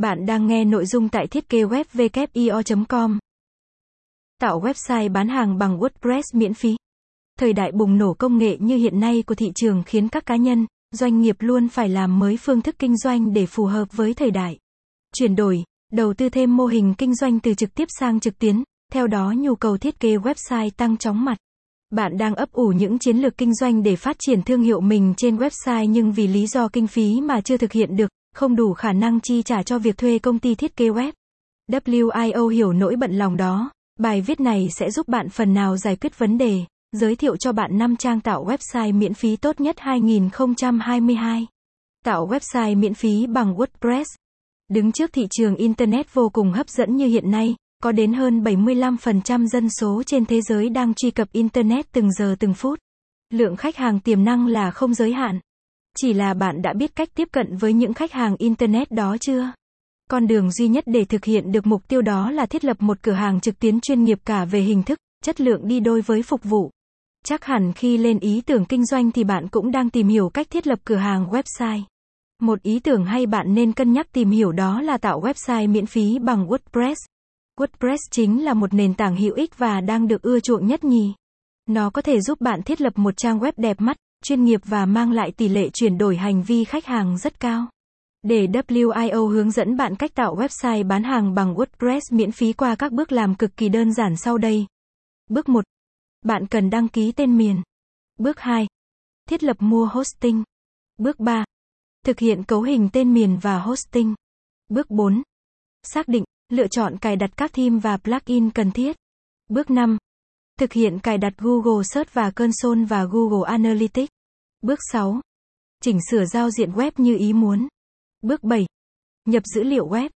Bạn đang nghe nội dung tại thiết kế web com Tạo website bán hàng bằng WordPress miễn phí. Thời đại bùng nổ công nghệ như hiện nay của thị trường khiến các cá nhân, doanh nghiệp luôn phải làm mới phương thức kinh doanh để phù hợp với thời đại. Chuyển đổi, đầu tư thêm mô hình kinh doanh từ trực tiếp sang trực tuyến, theo đó nhu cầu thiết kế website tăng chóng mặt. Bạn đang ấp ủ những chiến lược kinh doanh để phát triển thương hiệu mình trên website nhưng vì lý do kinh phí mà chưa thực hiện được, không đủ khả năng chi trả cho việc thuê công ty thiết kế web. WIO hiểu nỗi bận lòng đó. Bài viết này sẽ giúp bạn phần nào giải quyết vấn đề, giới thiệu cho bạn 5 trang tạo website miễn phí tốt nhất 2022. Tạo website miễn phí bằng WordPress. Đứng trước thị trường Internet vô cùng hấp dẫn như hiện nay, có đến hơn 75% dân số trên thế giới đang truy cập Internet từng giờ từng phút. Lượng khách hàng tiềm năng là không giới hạn. Chỉ là bạn đã biết cách tiếp cận với những khách hàng Internet đó chưa? Con đường duy nhất để thực hiện được mục tiêu đó là thiết lập một cửa hàng trực tuyến chuyên nghiệp cả về hình thức, chất lượng đi đôi với phục vụ. Chắc hẳn khi lên ý tưởng kinh doanh thì bạn cũng đang tìm hiểu cách thiết lập cửa hàng website. Một ý tưởng hay bạn nên cân nhắc tìm hiểu đó là tạo website miễn phí bằng WordPress. WordPress chính là một nền tảng hữu ích và đang được ưa chuộng nhất nhì. Nó có thể giúp bạn thiết lập một trang web đẹp mắt, chuyên nghiệp và mang lại tỷ lệ chuyển đổi hành vi khách hàng rất cao. Để WIO hướng dẫn bạn cách tạo website bán hàng bằng WordPress miễn phí qua các bước làm cực kỳ đơn giản sau đây. Bước 1. Bạn cần đăng ký tên miền. Bước 2. Thiết lập mua hosting. Bước 3. Thực hiện cấu hình tên miền và hosting. Bước 4. Xác định, lựa chọn cài đặt các theme và plugin cần thiết. Bước 5. Thực hiện cài đặt Google Search và Console và Google Analytics. Bước 6. Chỉnh sửa giao diện web như ý muốn. Bước 7. Nhập dữ liệu web.